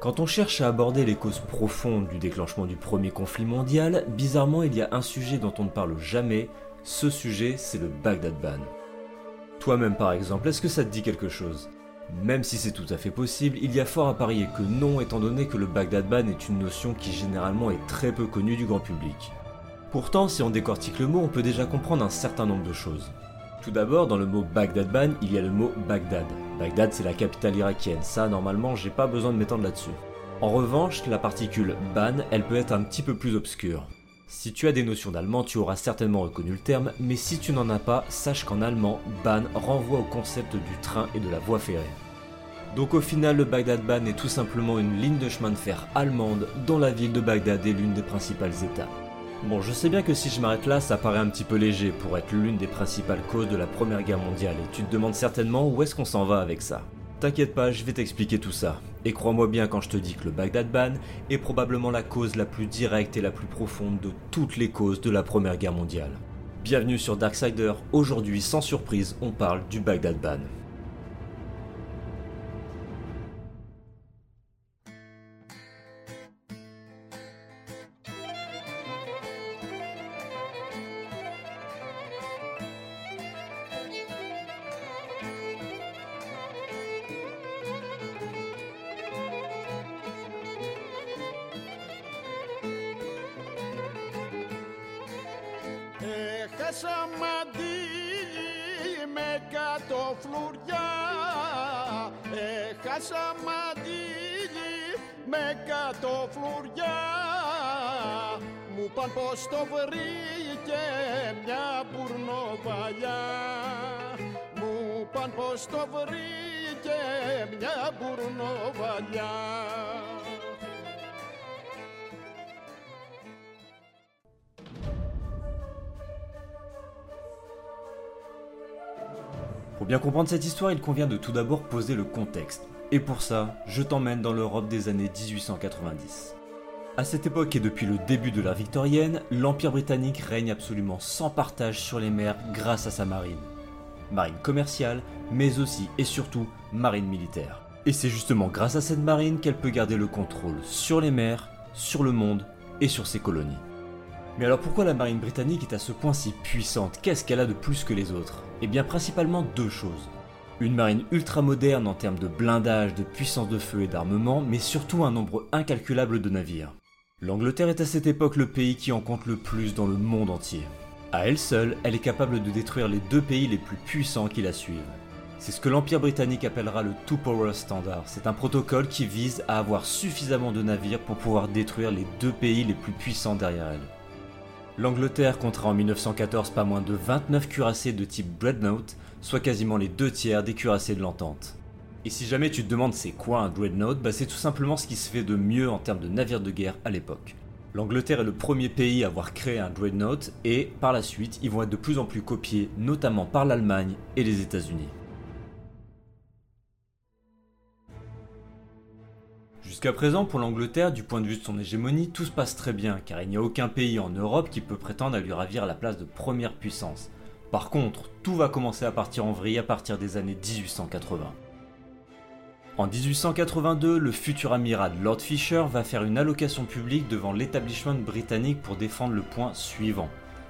Quand on cherche à aborder les causes profondes du déclenchement du premier conflit mondial, bizarrement il y a un sujet dont on ne parle jamais, ce sujet c'est le Baghdad Ban. Toi-même par exemple, est-ce que ça te dit quelque chose? Même si c'est tout à fait possible, il y a fort à parier que non étant donné que le Baghdad Ban est une notion qui généralement est très peu connue du grand public. Pourtant, si on décortique le mot, on peut déjà comprendre un certain nombre de choses. Tout d'abord, dans le mot Baghdad Ban, il y a le mot Bagdad. Bagdad, c'est la capitale irakienne. Ça, normalement, j'ai pas besoin de m'étendre là-dessus. En revanche, la particule ban, elle peut être un petit peu plus obscure. Si tu as des notions d'allemand, tu auras certainement reconnu le terme, mais si tu n'en as pas, sache qu'en allemand, ban renvoie au concept du train et de la voie ferrée. Donc au final, le Bagdad Ban est tout simplement une ligne de chemin de fer allemande dont la ville de Bagdad est l'une des principales étapes. Bon, je sais bien que si je m'arrête là, ça paraît un petit peu léger pour être l'une des principales causes de la Première Guerre mondiale, et tu te demandes certainement où est-ce qu'on s'en va avec ça. T'inquiète pas, je vais t'expliquer tout ça. Et crois-moi bien quand je te dis que le Baghdad Ban est probablement la cause la plus directe et la plus profonde de toutes les causes de la Première Guerre mondiale. Bienvenue sur Darksider, aujourd'hui sans surprise on parle du Baghdad Ban. Έχασα μαντήλι με κάτω φλουριά Έχασα μαντήλι με κάτω φλουριά Μου παν πως το βρήκε μια μπουρνοβαλιά Μου παν πως το βρήκε μια μπουρνοβαλιά bien comprendre cette histoire, il convient de tout d'abord poser le contexte. Et pour ça, je t'emmène dans l'Europe des années 1890. À cette époque et depuis le début de l'ère victorienne, l'Empire britannique règne absolument sans partage sur les mers grâce à sa marine. Marine commerciale, mais aussi et surtout marine militaire. Et c'est justement grâce à cette marine qu'elle peut garder le contrôle sur les mers, sur le monde et sur ses colonies. Mais alors pourquoi la marine britannique est à ce point si puissante? Qu'est-ce qu'elle a de plus que les autres? Eh bien principalement deux choses. Une marine ultra moderne en termes de blindage, de puissance de feu et d'armement, mais surtout un nombre incalculable de navires. L'Angleterre est à cette époque le pays qui en compte le plus dans le monde entier. À elle seule, elle est capable de détruire les deux pays les plus puissants qui la suivent. C'est ce que l'Empire britannique appellera le Two Power Standard. C'est un protocole qui vise à avoir suffisamment de navires pour pouvoir détruire les deux pays les plus puissants derrière elle. L'Angleterre comptera en 1914 pas moins de 29 cuirassés de type Dreadnought, soit quasiment les deux tiers des cuirassés de l'entente. Et si jamais tu te demandes c'est quoi un Dreadnought, bah c'est tout simplement ce qui se fait de mieux en termes de navires de guerre à l'époque. L'Angleterre est le premier pays à avoir créé un Dreadnought et par la suite ils vont être de plus en plus copiés, notamment par l'Allemagne et les États-Unis. Jusqu'à présent, pour l'Angleterre, du point de vue de son hégémonie, tout se passe très bien, car il n'y a aucun pays en Europe qui peut prétendre à lui ravir la place de première puissance. Par contre, tout va commencer à partir en vrille à partir des années 1880. En 1882, le futur amiral Lord Fisher va faire une allocation publique devant l'établissement britannique pour défendre le point suivant.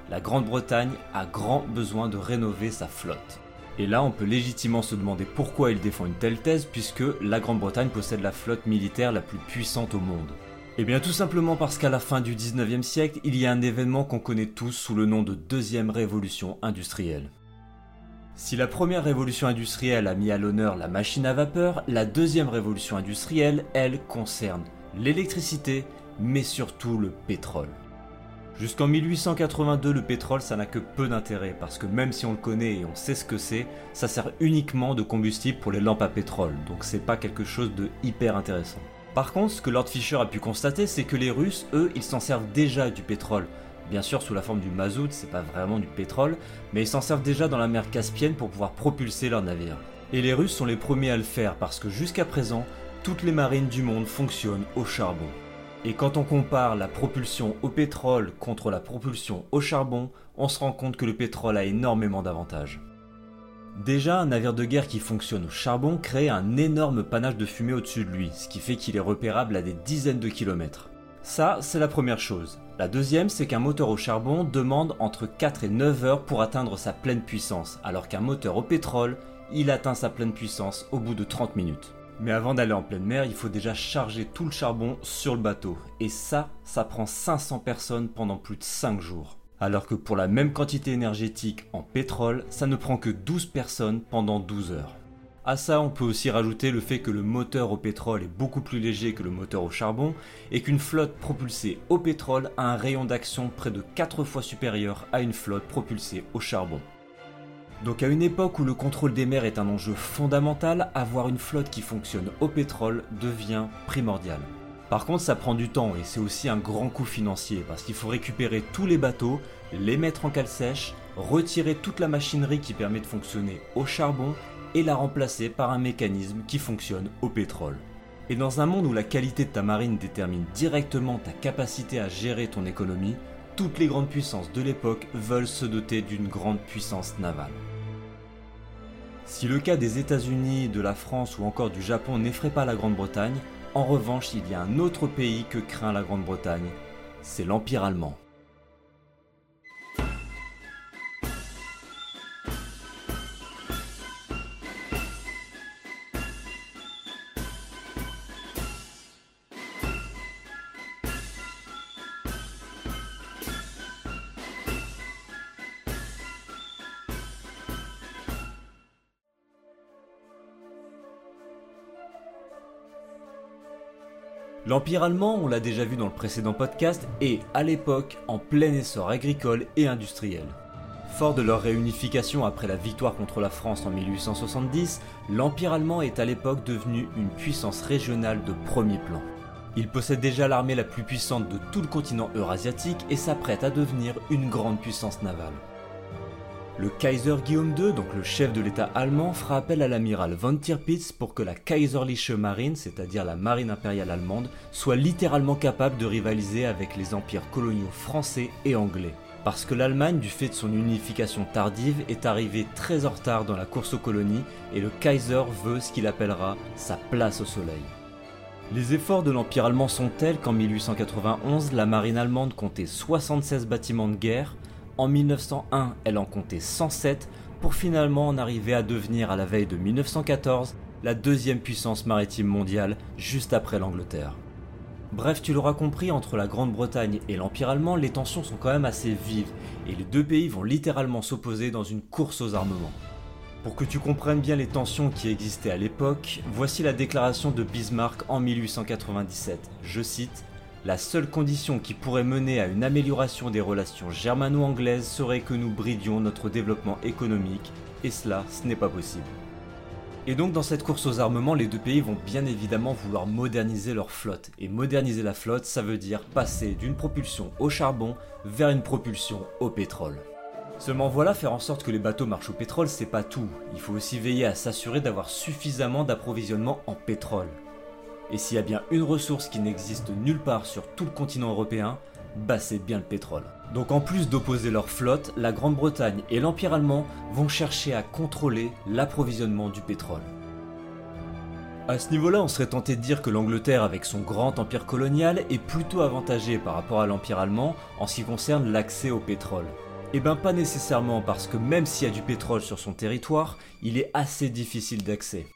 La Grande-Bretagne a grand besoin de rénover sa flotte. Et là, on peut légitimement se demander pourquoi il défend une telle thèse, puisque la Grande-Bretagne possède la flotte militaire la plus puissante au monde. Eh bien tout simplement parce qu'à la fin du 19e siècle, il y a un événement qu'on connaît tous sous le nom de Deuxième Révolution industrielle. Si la première révolution industrielle a mis à l'honneur la machine à vapeur, la deuxième révolution industrielle, elle, concerne l'électricité, mais surtout le pétrole. Jusqu'en 1882, le pétrole, ça n'a que peu d'intérêt, parce que même si on le connaît et on sait ce que c'est, ça sert uniquement de combustible pour les lampes à pétrole, donc c'est pas quelque chose de hyper intéressant. Par contre, ce que Lord Fisher a pu constater, c'est que les Russes, eux, ils s'en servent déjà du pétrole. Bien sûr, sous la forme du mazout, c'est pas vraiment du pétrole, mais ils s'en servent déjà dans la mer Caspienne pour pouvoir propulser leurs navires. Et les Russes sont les premiers à le faire parce que jusqu'à présent, toutes les marines du monde fonctionnent au charbon. Et quand on compare la propulsion au pétrole contre la propulsion au charbon, on se rend compte que le pétrole a énormément d'avantages. Déjà, un navire de guerre qui fonctionne au charbon crée un énorme panache de fumée au-dessus de lui, ce qui fait qu'il est repérable à des dizaines de kilomètres. Ça, c'est la première chose. La deuxième, c'est qu'un moteur au charbon demande entre 4 et 9 heures pour atteindre sa pleine puissance, alors qu'un moteur au pétrole, il atteint sa pleine puissance au bout de 30 minutes. Mais avant d'aller en pleine mer, il faut déjà charger tout le charbon sur le bateau. Et ça, ça prend 500 personnes pendant plus de 5 jours. Alors que pour la même quantité énergétique en pétrole, ça ne prend que 12 personnes pendant 12 heures. À ça, on peut aussi rajouter le fait que le moteur au pétrole est beaucoup plus léger que le moteur au charbon et qu'une flotte propulsée au pétrole a un rayon d'action près de 4 fois supérieur à une flotte propulsée au charbon. Donc à une époque où le contrôle des mers est un enjeu fondamental, avoir une flotte qui fonctionne au pétrole devient primordial. Par contre, ça prend du temps et c'est aussi un grand coût financier parce qu'il faut récupérer tous les bateaux, les mettre en cale sèche, retirer toute la machinerie qui permet de fonctionner au charbon et la remplacer par un mécanisme qui fonctionne au pétrole. Et dans un monde où la qualité de ta marine détermine directement ta capacité à gérer ton économie, toutes les grandes puissances de l'époque veulent se doter d'une grande puissance navale. Si le cas des États-Unis, de la France ou encore du Japon n'effraie pas la Grande-Bretagne, en revanche il y a un autre pays que craint la Grande-Bretagne, c'est l'Empire allemand. L'Empire allemand, on l'a déjà vu dans le précédent podcast, est à l'époque en plein essor agricole et industriel. Fort de leur réunification après la victoire contre la France en 1870, l'Empire allemand est à l'époque devenu une puissance régionale de premier plan. Il possède déjà l'armée la plus puissante de tout le continent eurasiatique et s'apprête à devenir une grande puissance navale. Le Kaiser Guillaume II, donc le chef de l'État allemand, fera appel à l'amiral von Tirpitz pour que la Kaiserliche Marine, c'est-à-dire la marine impériale allemande, soit littéralement capable de rivaliser avec les empires coloniaux français et anglais. Parce que l'Allemagne, du fait de son unification tardive, est arrivée très en retard dans la course aux colonies et le Kaiser veut ce qu'il appellera sa place au soleil. Les efforts de l'Empire allemand sont tels qu'en 1891, la marine allemande comptait 76 bâtiments de guerre, en 1901, elle en comptait 107 pour finalement en arriver à devenir à la veille de 1914 la deuxième puissance maritime mondiale juste après l'Angleterre. Bref, tu l'auras compris, entre la Grande-Bretagne et l'Empire allemand, les tensions sont quand même assez vives, et les deux pays vont littéralement s'opposer dans une course aux armements. Pour que tu comprennes bien les tensions qui existaient à l'époque, voici la déclaration de Bismarck en 1897. Je cite la seule condition qui pourrait mener à une amélioration des relations germano-anglaises serait que nous bridions notre développement économique, et cela, ce n'est pas possible. Et donc dans cette course aux armements, les deux pays vont bien évidemment vouloir moderniser leur flotte. Et moderniser la flotte, ça veut dire passer d'une propulsion au charbon vers une propulsion au pétrole. Seulement voilà, faire en sorte que les bateaux marchent au pétrole, c'est pas tout. Il faut aussi veiller à s'assurer d'avoir suffisamment d'approvisionnement en pétrole. Et s'il y a bien une ressource qui n'existe nulle part sur tout le continent européen, bah c'est bien le pétrole. Donc en plus d'opposer leur flotte, la Grande-Bretagne et l'Empire allemand vont chercher à contrôler l'approvisionnement du pétrole. À ce niveau-là, on serait tenté de dire que l'Angleterre, avec son grand empire colonial, est plutôt avantagée par rapport à l'Empire allemand en ce qui concerne l'accès au pétrole. Eh ben pas nécessairement parce que même s'il y a du pétrole sur son territoire, il est assez difficile d'accès.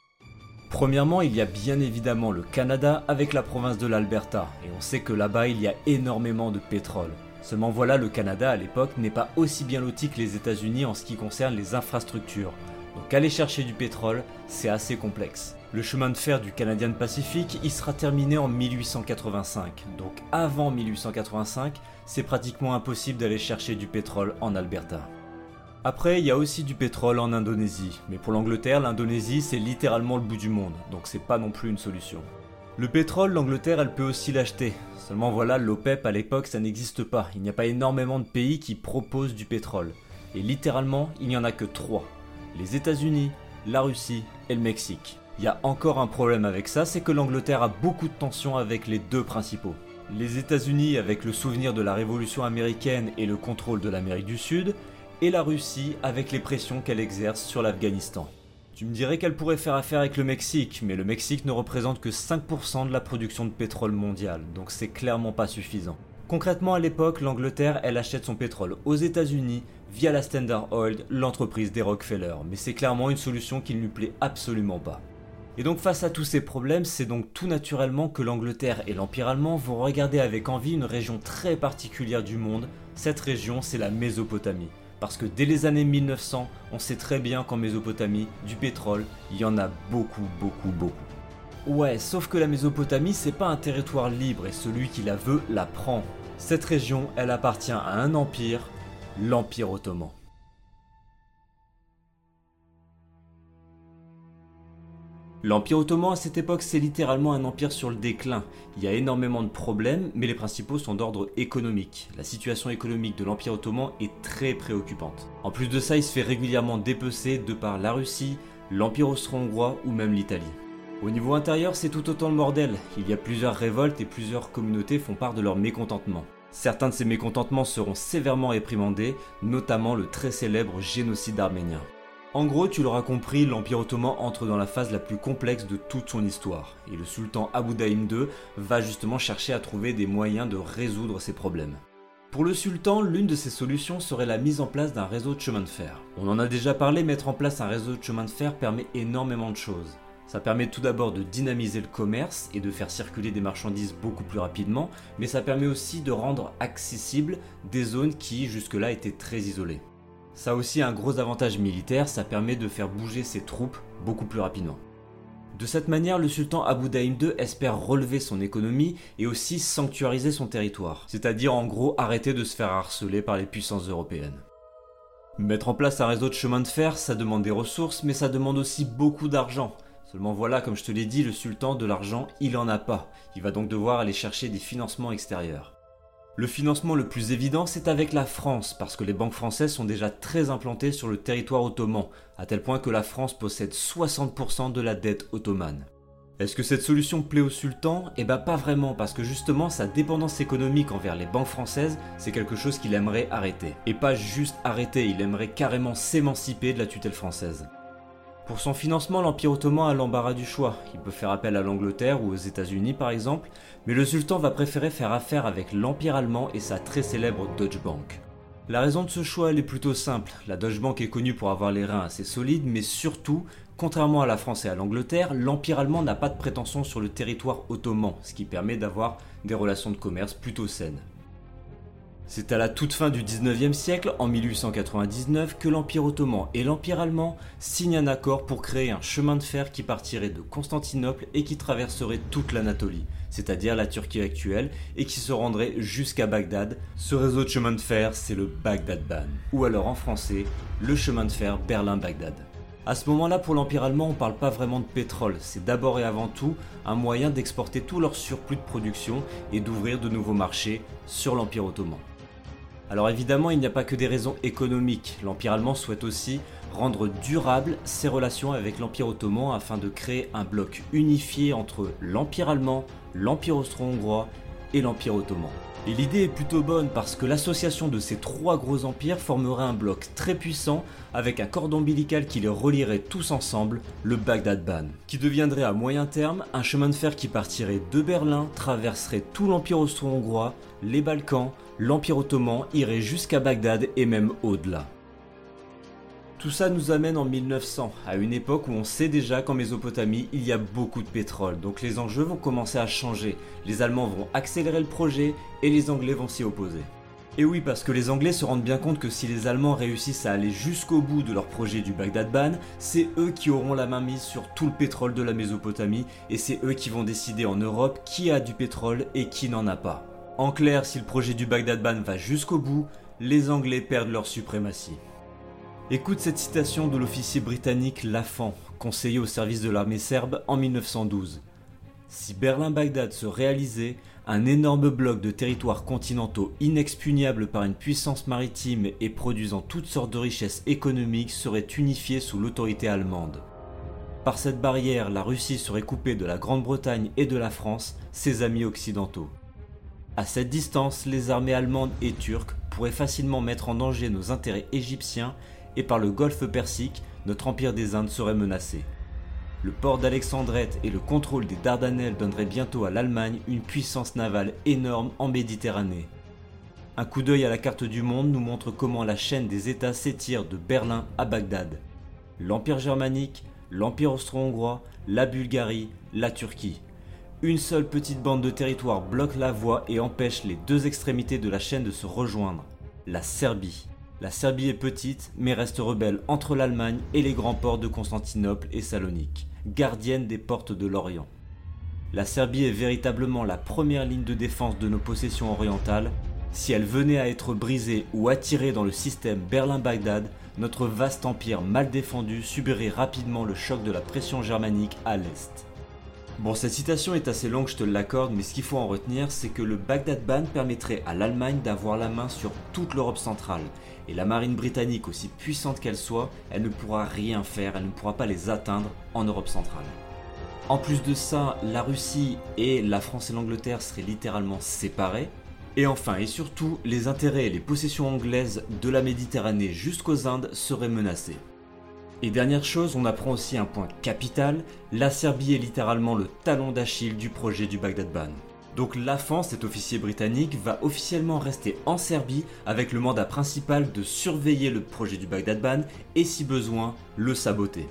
Premièrement, il y a bien évidemment le Canada avec la province de l'Alberta, et on sait que là-bas il y a énormément de pétrole. Seulement voilà, le Canada à l'époque n'est pas aussi bien loti que les États-Unis en ce qui concerne les infrastructures. Donc aller chercher du pétrole, c'est assez complexe. Le chemin de fer du Canadian Pacific, il sera terminé en 1885. Donc avant 1885, c'est pratiquement impossible d'aller chercher du pétrole en Alberta. Après, il y a aussi du pétrole en Indonésie, mais pour l'Angleterre, l'Indonésie c'est littéralement le bout du monde, donc c'est pas non plus une solution. Le pétrole, l'Angleterre elle peut aussi l'acheter. Seulement voilà, l'OPEP à l'époque ça n'existe pas. Il n'y a pas énormément de pays qui proposent du pétrole. Et littéralement, il n'y en a que trois. Les États-Unis, la Russie et le Mexique. Il y a encore un problème avec ça, c'est que l'Angleterre a beaucoup de tensions avec les deux principaux. Les États-Unis avec le souvenir de la révolution américaine et le contrôle de l'Amérique du Sud, et la Russie avec les pressions qu'elle exerce sur l'Afghanistan. Tu me dirais qu'elle pourrait faire affaire avec le Mexique, mais le Mexique ne représente que 5% de la production de pétrole mondiale, donc c'est clairement pas suffisant. Concrètement, à l'époque, l'Angleterre, elle achète son pétrole aux États-Unis via la Standard Oil, l'entreprise des Rockefeller, mais c'est clairement une solution qui ne lui plaît absolument pas. Et donc face à tous ces problèmes, c'est donc tout naturellement que l'Angleterre et l'Empire allemand vont regarder avec envie une région très particulière du monde. Cette région, c'est la Mésopotamie. Parce que dès les années 1900, on sait très bien qu'en Mésopotamie, du pétrole, il y en a beaucoup, beaucoup, beaucoup. Ouais, sauf que la Mésopotamie, c'est pas un territoire libre et celui qui la veut la prend. Cette région, elle appartient à un empire, l'Empire ottoman. L'Empire ottoman à cette époque c'est littéralement un empire sur le déclin. Il y a énormément de problèmes, mais les principaux sont d'ordre économique. La situation économique de l'Empire ottoman est très préoccupante. En plus de ça, il se fait régulièrement dépecer de par la Russie, l'Empire austro-hongrois ou même l'Italie. Au niveau intérieur, c'est tout autant le bordel. Il y a plusieurs révoltes et plusieurs communautés font part de leur mécontentement. Certains de ces mécontentements seront sévèrement réprimandés, notamment le très célèbre génocide arménien. En gros, tu l'auras compris, l'Empire ottoman entre dans la phase la plus complexe de toute son histoire, et le sultan Abu Daïm II va justement chercher à trouver des moyens de résoudre ces problèmes. Pour le sultan, l'une de ses solutions serait la mise en place d'un réseau de chemin de fer. On en a déjà parlé, mettre en place un réseau de chemin de fer permet énormément de choses. Ça permet tout d'abord de dynamiser le commerce et de faire circuler des marchandises beaucoup plus rapidement, mais ça permet aussi de rendre accessibles des zones qui jusque-là étaient très isolées. Ça a aussi un gros avantage militaire, ça permet de faire bouger ses troupes beaucoup plus rapidement. De cette manière, le sultan Abu Daïm II espère relever son économie et aussi sanctuariser son territoire, c'est-à-dire en gros arrêter de se faire harceler par les puissances européennes. Mettre en place un réseau de chemin de fer, ça demande des ressources, mais ça demande aussi beaucoup d'argent. Seulement voilà, comme je te l'ai dit, le sultan de l'argent, il en a pas. Il va donc devoir aller chercher des financements extérieurs. Le financement le plus évident, c'est avec la France, parce que les banques françaises sont déjà très implantées sur le territoire ottoman, à tel point que la France possède 60% de la dette ottomane. Est-ce que cette solution plaît au sultan Eh ben pas vraiment, parce que justement sa dépendance économique envers les banques françaises, c'est quelque chose qu'il aimerait arrêter. Et pas juste arrêter, il aimerait carrément s'émanciper de la tutelle française. Pour son financement, l'Empire ottoman a l'embarras du choix. Il peut faire appel à l'Angleterre ou aux États-Unis par exemple, mais le sultan va préférer faire affaire avec l'Empire allemand et sa très célèbre Deutsche Bank. La raison de ce choix est plutôt simple. La Deutsche Bank est connue pour avoir les reins assez solides, mais surtout, contrairement à la France et à l'Angleterre, l'Empire allemand n'a pas de prétention sur le territoire ottoman, ce qui permet d'avoir des relations de commerce plutôt saines. C'est à la toute fin du 19e siècle, en 1899, que l'Empire ottoman et l'Empire allemand signent un accord pour créer un chemin de fer qui partirait de Constantinople et qui traverserait toute l'Anatolie, c'est-à-dire la Turquie actuelle, et qui se rendrait jusqu'à Bagdad. Ce réseau de chemin de fer, c'est le Bagdad-Ban, ou alors en français, le chemin de fer Berlin-Bagdad. À ce moment-là, pour l'Empire allemand, on ne parle pas vraiment de pétrole, c'est d'abord et avant tout un moyen d'exporter tout leur surplus de production et d'ouvrir de nouveaux marchés sur l'Empire ottoman. Alors évidemment, il n'y a pas que des raisons économiques. L'Empire allemand souhaite aussi rendre durable ses relations avec l'Empire ottoman afin de créer un bloc unifié entre l'Empire allemand, l'Empire austro-hongrois et l'Empire ottoman. Et l'idée est plutôt bonne parce que l'association de ces trois gros empires formerait un bloc très puissant avec un cordon ombilical qui les relierait tous ensemble, le Bagdad-Ban, qui deviendrait à moyen terme un chemin de fer qui partirait de Berlin, traverserait tout l'Empire austro-hongrois, les Balkans, l'Empire ottoman irait jusqu'à Bagdad et même au-delà. Tout ça nous amène en 1900, à une époque où on sait déjà qu'en Mésopotamie, il y a beaucoup de pétrole, donc les enjeux vont commencer à changer. Les Allemands vont accélérer le projet et les Anglais vont s'y opposer. Et oui, parce que les Anglais se rendent bien compte que si les Allemands réussissent à aller jusqu'au bout de leur projet du Bagdad Ban, c'est eux qui auront la main mise sur tout le pétrole de la Mésopotamie, et c'est eux qui vont décider en Europe qui a du pétrole et qui n'en a pas. En clair, si le projet du Bagdad Ban va jusqu'au bout, les Anglais perdent leur suprématie. Écoute cette citation de l'officier britannique Lafan, conseiller au service de l'armée serbe en 1912. Si Berlin-Bagdad se réalisait, un énorme bloc de territoires continentaux inexpugnable par une puissance maritime et produisant toutes sortes de richesses économiques serait unifié sous l'autorité allemande. Par cette barrière, la Russie serait coupée de la Grande-Bretagne et de la France, ses amis occidentaux. À cette distance, les armées allemandes et turques pourrait facilement mettre en danger nos intérêts égyptiens et par le golfe Persique, notre empire des Indes serait menacé. Le port d'Alexandrette et le contrôle des Dardanelles donneraient bientôt à l'Allemagne une puissance navale énorme en Méditerranée. Un coup d'œil à la carte du monde nous montre comment la chaîne des États s'étire de Berlin à Bagdad. L'Empire germanique, l'Empire austro-hongrois, la Bulgarie, la Turquie. Une seule petite bande de territoire bloque la voie et empêche les deux extrémités de la chaîne de se rejoindre. La Serbie. La Serbie est petite, mais reste rebelle entre l'Allemagne et les grands ports de Constantinople et Salonique, gardienne des portes de l'Orient. La Serbie est véritablement la première ligne de défense de nos possessions orientales. Si elle venait à être brisée ou attirée dans le système Berlin-Bagdad, notre vaste empire mal défendu subirait rapidement le choc de la pression germanique à l'est. Bon, cette citation est assez longue, je te l'accorde, mais ce qu'il faut en retenir, c'est que le Bagdad Ban permettrait à l'Allemagne d'avoir la main sur toute l'Europe centrale. Et la marine britannique, aussi puissante qu'elle soit, elle ne pourra rien faire, elle ne pourra pas les atteindre en Europe centrale. En plus de ça, la Russie et la France et l'Angleterre seraient littéralement séparées. Et enfin et surtout, les intérêts et les possessions anglaises de la Méditerranée jusqu'aux Indes seraient menacés. Et dernière chose, on apprend aussi un point capital, la Serbie est littéralement le talon d'Achille du projet du Bagdad Ban. Donc l'AFAN, cet officier britannique, va officiellement rester en Serbie avec le mandat principal de surveiller le projet du Bagdad Ban et si besoin, le saboter.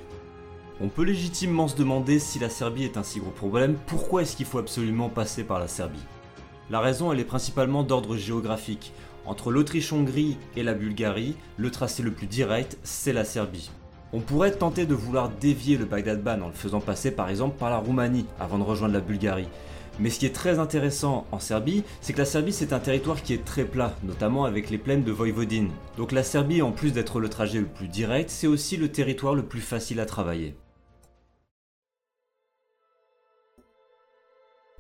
On peut légitimement se demander si la Serbie est un si gros problème, pourquoi est-ce qu'il faut absolument passer par la Serbie? La raison, elle est principalement d'ordre géographique. Entre l'Autriche-Hongrie et la Bulgarie, le tracé le plus direct, c'est la Serbie. On pourrait tenter de vouloir dévier le Bagdad Ban en le faisant passer par exemple par la Roumanie avant de rejoindre la Bulgarie. Mais ce qui est très intéressant en Serbie, c'est que la Serbie c'est un territoire qui est très plat, notamment avec les plaines de Voïvodine. Donc la Serbie, en plus d'être le trajet le plus direct, c'est aussi le territoire le plus facile à travailler.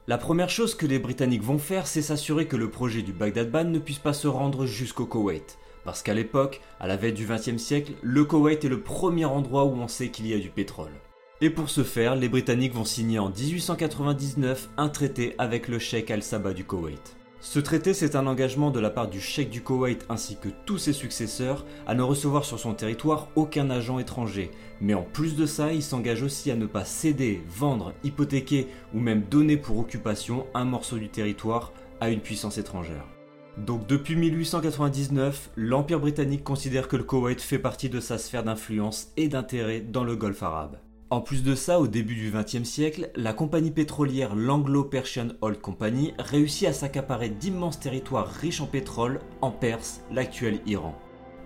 La première chose que les Britanniques vont faire, c'est s'assurer que le projet du Bagdad Ban ne puisse pas se rendre jusqu'au Koweït. Parce qu'à l'époque, à la veille du XXe siècle, le Koweït est le premier endroit où on sait qu'il y a du pétrole. Et pour ce faire, les Britanniques vont signer en 1899 un traité avec le cheikh Al-Sabah du Koweït. Ce traité, c'est un engagement de la part du cheikh du Koweït ainsi que tous ses successeurs à ne recevoir sur son territoire aucun agent étranger. Mais en plus de ça, il s'engage aussi à ne pas céder, vendre, hypothéquer ou même donner pour occupation un morceau du territoire à une puissance étrangère. Donc depuis 1899, l'Empire britannique considère que le Koweït fait partie de sa sphère d'influence et d'intérêt dans le Golfe arabe. En plus de ça, au début du XXe siècle, la compagnie pétrolière l'Anglo-Persian Oil Company réussit à s'accaparer d'immenses territoires riches en pétrole en Perse, l'actuel Iran.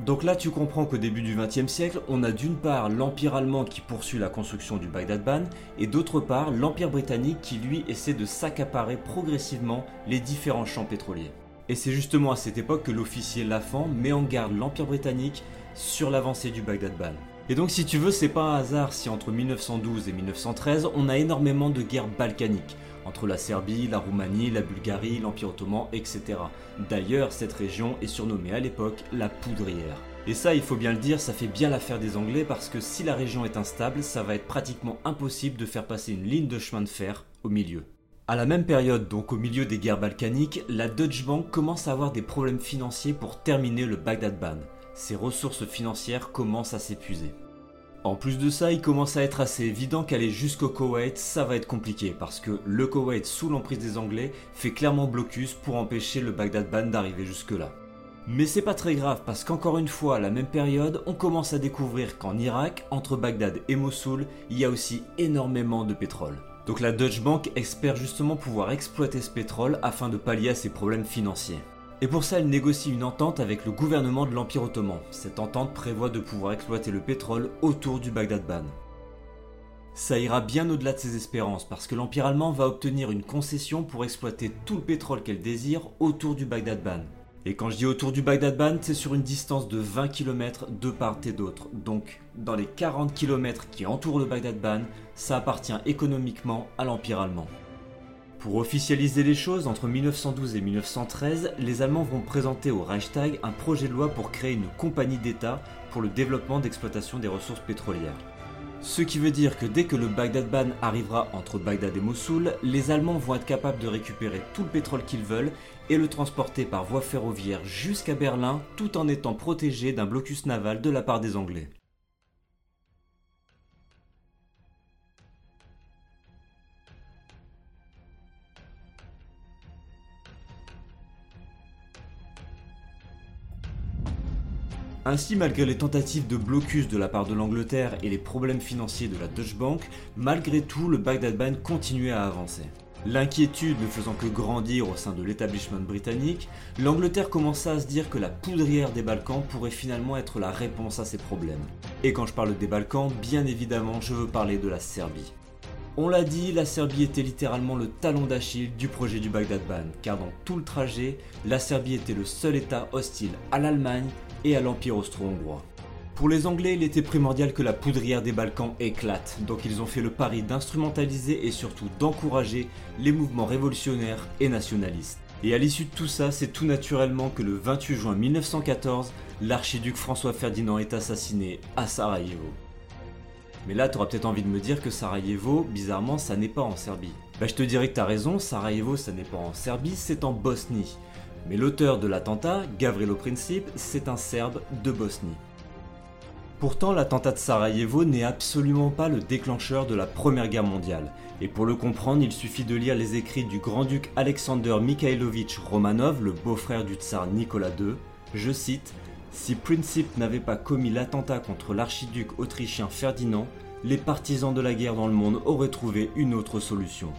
Donc là, tu comprends qu'au début du XXe siècle, on a d'une part l'Empire allemand qui poursuit la construction du Bagdad Ban, et d'autre part l'Empire britannique qui lui essaie de s'accaparer progressivement les différents champs pétroliers. Et c'est justement à cette époque que l'officier Lafan met en garde l'Empire britannique sur l'avancée du Bagdad Ban. Et donc si tu veux, c'est pas un hasard si entre 1912 et 1913, on a énormément de guerres balkaniques, entre la Serbie, la Roumanie, la Bulgarie, l'Empire ottoman, etc. D'ailleurs, cette région est surnommée à l'époque la poudrière. Et ça, il faut bien le dire, ça fait bien l'affaire des Anglais parce que si la région est instable, ça va être pratiquement impossible de faire passer une ligne de chemin de fer au milieu. À la même période, donc au milieu des guerres balkaniques, la Deutsche Bank commence à avoir des problèmes financiers pour terminer le Bagdad Ban. Ses ressources financières commencent à s'épuiser. En plus de ça, il commence à être assez évident qu'aller jusqu'au Koweït, ça va être compliqué parce que le Koweït, sous l'emprise des Anglais, fait clairement blocus pour empêcher le Bagdad Ban d'arriver jusque-là. Mais c'est pas très grave parce qu'encore une fois, à la même période, on commence à découvrir qu'en Irak, entre Bagdad et Mossoul, il y a aussi énormément de pétrole. Donc la Deutsche Bank espère justement pouvoir exploiter ce pétrole afin de pallier à ses problèmes financiers. Et pour ça, elle négocie une entente avec le gouvernement de l'Empire ottoman. Cette entente prévoit de pouvoir exploiter le pétrole autour du Bagdad Ban. Ça ira bien au-delà de ses espérances parce que l'Empire allemand va obtenir une concession pour exploiter tout le pétrole qu'elle désire autour du Bagdad Ban. Et quand je dis autour du Bagdad Ban, c'est sur une distance de 20 km de part et d'autre. Donc, dans les 40 km qui entourent le Bagdad Ban, ça appartient économiquement à l'Empire allemand. Pour officialiser les choses, entre 1912 et 1913, les Allemands vont présenter au Reichstag un projet de loi pour créer une compagnie d'État pour le développement d'exploitation des ressources pétrolières. Ce qui veut dire que dès que le Bagdad Ban arrivera entre Bagdad et Mossoul, les Allemands vont être capables de récupérer tout le pétrole qu'ils veulent et le transporter par voie ferroviaire jusqu'à Berlin tout en étant protégés d'un blocus naval de la part des Anglais. Ainsi, malgré les tentatives de blocus de la part de l'Angleterre et les problèmes financiers de la Deutsche Bank, malgré tout, le Baghdad Ban continuait à avancer. L'inquiétude ne faisant que grandir au sein de l'établissement britannique, l'Angleterre commença à se dire que la poudrière des Balkans pourrait finalement être la réponse à ces problèmes. Et quand je parle des Balkans, bien évidemment, je veux parler de la Serbie. On l'a dit, la Serbie était littéralement le talon d'Achille du projet du Baghdad Ban, car dans tout le trajet, la Serbie était le seul État hostile à l'Allemagne et à l'Empire austro-hongrois. Pour les Anglais, il était primordial que la poudrière des Balkans éclate, donc ils ont fait le pari d'instrumentaliser et surtout d'encourager les mouvements révolutionnaires et nationalistes. Et à l'issue de tout ça, c'est tout naturellement que le 28 juin 1914, l'archiduc François Ferdinand est assassiné à Sarajevo. Mais là, t'auras peut-être envie de me dire que Sarajevo, bizarrement, ça n'est pas en Serbie. Bah, je te dirais que t'as raison, Sarajevo, ça n'est pas en Serbie, c'est en Bosnie. Mais l'auteur de l'attentat, Gavrilo Princip, c'est un Serbe de Bosnie. Pourtant, l'attentat de Sarajevo n'est absolument pas le déclencheur de la Première Guerre mondiale. Et pour le comprendre, il suffit de lire les écrits du grand-duc Alexander Mikhailovitch Romanov, le beau-frère du tsar Nicolas II. Je cite Si Princip n'avait pas commis l'attentat contre l'archiduc autrichien Ferdinand, les partisans de la guerre dans le monde auraient trouvé une autre solution.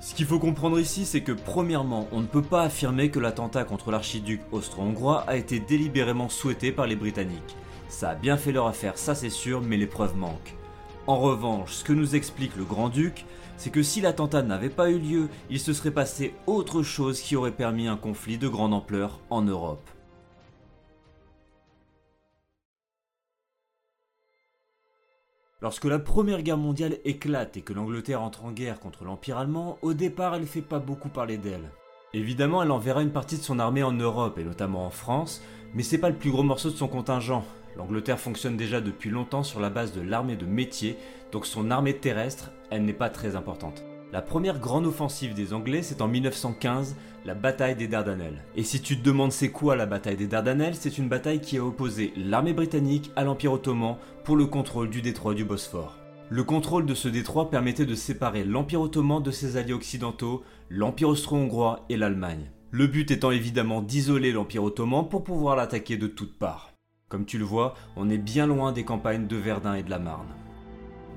Ce qu'il faut comprendre ici, c'est que premièrement, on ne peut pas affirmer que l'attentat contre l'archiduc austro-hongrois a été délibérément souhaité par les Britanniques. Ça a bien fait leur affaire, ça c'est sûr, mais les preuves manquent. En revanche, ce que nous explique le grand-duc, c'est que si l'attentat n'avait pas eu lieu, il se serait passé autre chose qui aurait permis un conflit de grande ampleur en Europe. Lorsque la Première Guerre mondiale éclate et que l'Angleterre entre en guerre contre l'Empire allemand, au départ elle ne fait pas beaucoup parler d'elle. Évidemment, elle enverra une partie de son armée en Europe et notamment en France, mais c'est pas le plus gros morceau de son contingent. L'Angleterre fonctionne déjà depuis longtemps sur la base de l'armée de métier, donc son armée terrestre, elle n'est pas très importante. La première grande offensive des Anglais, c'est en 1915, la bataille des Dardanelles. Et si tu te demandes c'est quoi la bataille des Dardanelles, c'est une bataille qui a opposé l'armée britannique à l'Empire ottoman pour le contrôle du détroit du Bosphore. Le contrôle de ce détroit permettait de séparer l'Empire ottoman de ses alliés occidentaux, l'Empire austro-hongrois et l'Allemagne. Le but étant évidemment d'isoler l'Empire ottoman pour pouvoir l'attaquer de toutes parts. Comme tu le vois, on est bien loin des campagnes de Verdun et de la Marne.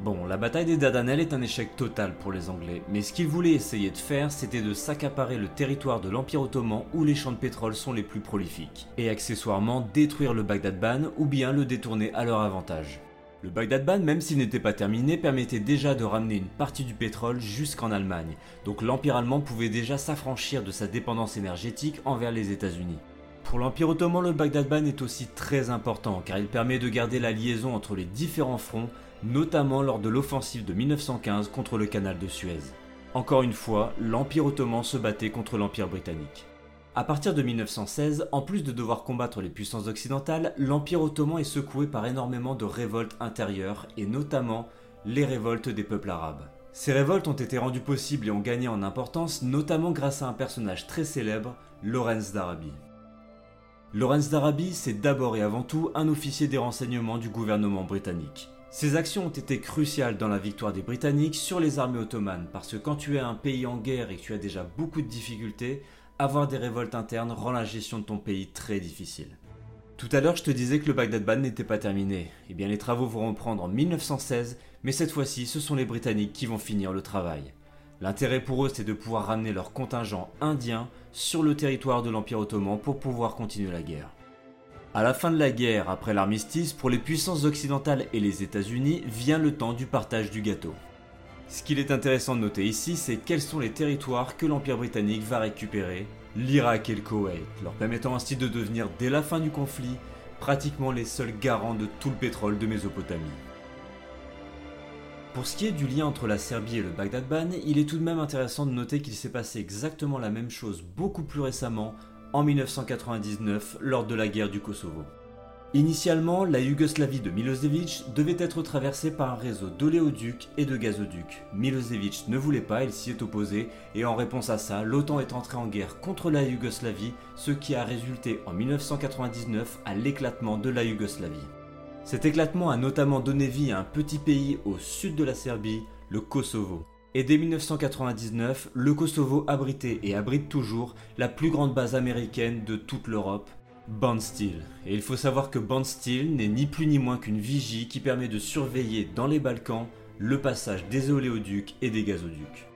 Bon, la bataille des Dardanelles est un échec total pour les Anglais, mais ce qu'ils voulaient essayer de faire, c'était de s'accaparer le territoire de l'Empire ottoman où les champs de pétrole sont les plus prolifiques, et accessoirement détruire le Bagdad Ban ou bien le détourner à leur avantage. Le Bagdad Ban, même s'il n'était pas terminé, permettait déjà de ramener une partie du pétrole jusqu'en Allemagne, donc l'Empire allemand pouvait déjà s'affranchir de sa dépendance énergétique envers les États-Unis. Pour l'Empire ottoman, le Bagdad Ban est aussi très important car il permet de garder la liaison entre les différents fronts notamment lors de l'offensive de 1915 contre le canal de Suez. Encore une fois, l'Empire ottoman se battait contre l'Empire britannique. À partir de 1916, en plus de devoir combattre les puissances occidentales, l'Empire ottoman est secoué par énormément de révoltes intérieures, et notamment les révoltes des peuples arabes. Ces révoltes ont été rendues possibles et ont gagné en importance, notamment grâce à un personnage très célèbre, Lawrence d'Arabie. Lawrence d'Arabie, c'est d'abord et avant tout un officier des renseignements du gouvernement britannique. Ces actions ont été cruciales dans la victoire des Britanniques sur les armées ottomanes, parce que quand tu es un pays en guerre et que tu as déjà beaucoup de difficultés, avoir des révoltes internes rend la gestion de ton pays très difficile. Tout à l'heure, je te disais que le Bagdad Ban n'était pas terminé. Eh bien, les travaux vont reprendre en 1916, mais cette fois-ci, ce sont les Britanniques qui vont finir le travail. L'intérêt pour eux, c'est de pouvoir ramener leur contingent indien sur le territoire de l'Empire ottoman pour pouvoir continuer la guerre. À la fin de la guerre, après l'armistice, pour les puissances occidentales et les États-Unis, vient le temps du partage du gâteau. Ce qu'il est intéressant de noter ici, c'est quels sont les territoires que l'Empire britannique va récupérer, l'Irak et le Koweït, leur permettant ainsi de devenir, dès la fin du conflit, pratiquement les seuls garants de tout le pétrole de Mésopotamie. Pour ce qui est du lien entre la Serbie et le Bagdad Ban, il est tout de même intéressant de noter qu'il s'est passé exactement la même chose beaucoup plus récemment en 1999 lors de la guerre du Kosovo. Initialement, la Yougoslavie de Milosevic devait être traversée par un réseau d'oléoducs et de gazoducs. Milosevic ne voulait pas, il s'y est opposé, et en réponse à ça, l'OTAN est entrée en guerre contre la Yougoslavie, ce qui a résulté en 1999 à l'éclatement de la Yougoslavie. Cet éclatement a notamment donné vie à un petit pays au sud de la Serbie, le Kosovo. Et dès 1999, le Kosovo abritait et abrite toujours la plus grande base américaine de toute l'Europe, Steel. Et il faut savoir que Steel n'est ni plus ni moins qu'une vigie qui permet de surveiller dans les Balkans le passage des oléoducs et des gazoducs.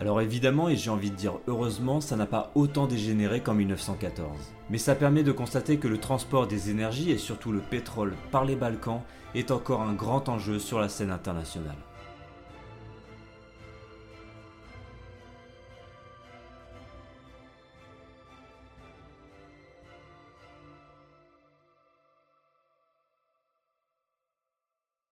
Alors évidemment, et j'ai envie de dire heureusement, ça n'a pas autant dégénéré qu'en 1914. Mais ça permet de constater que le transport des énergies et surtout le pétrole par les Balkans est encore un grand enjeu sur la scène internationale.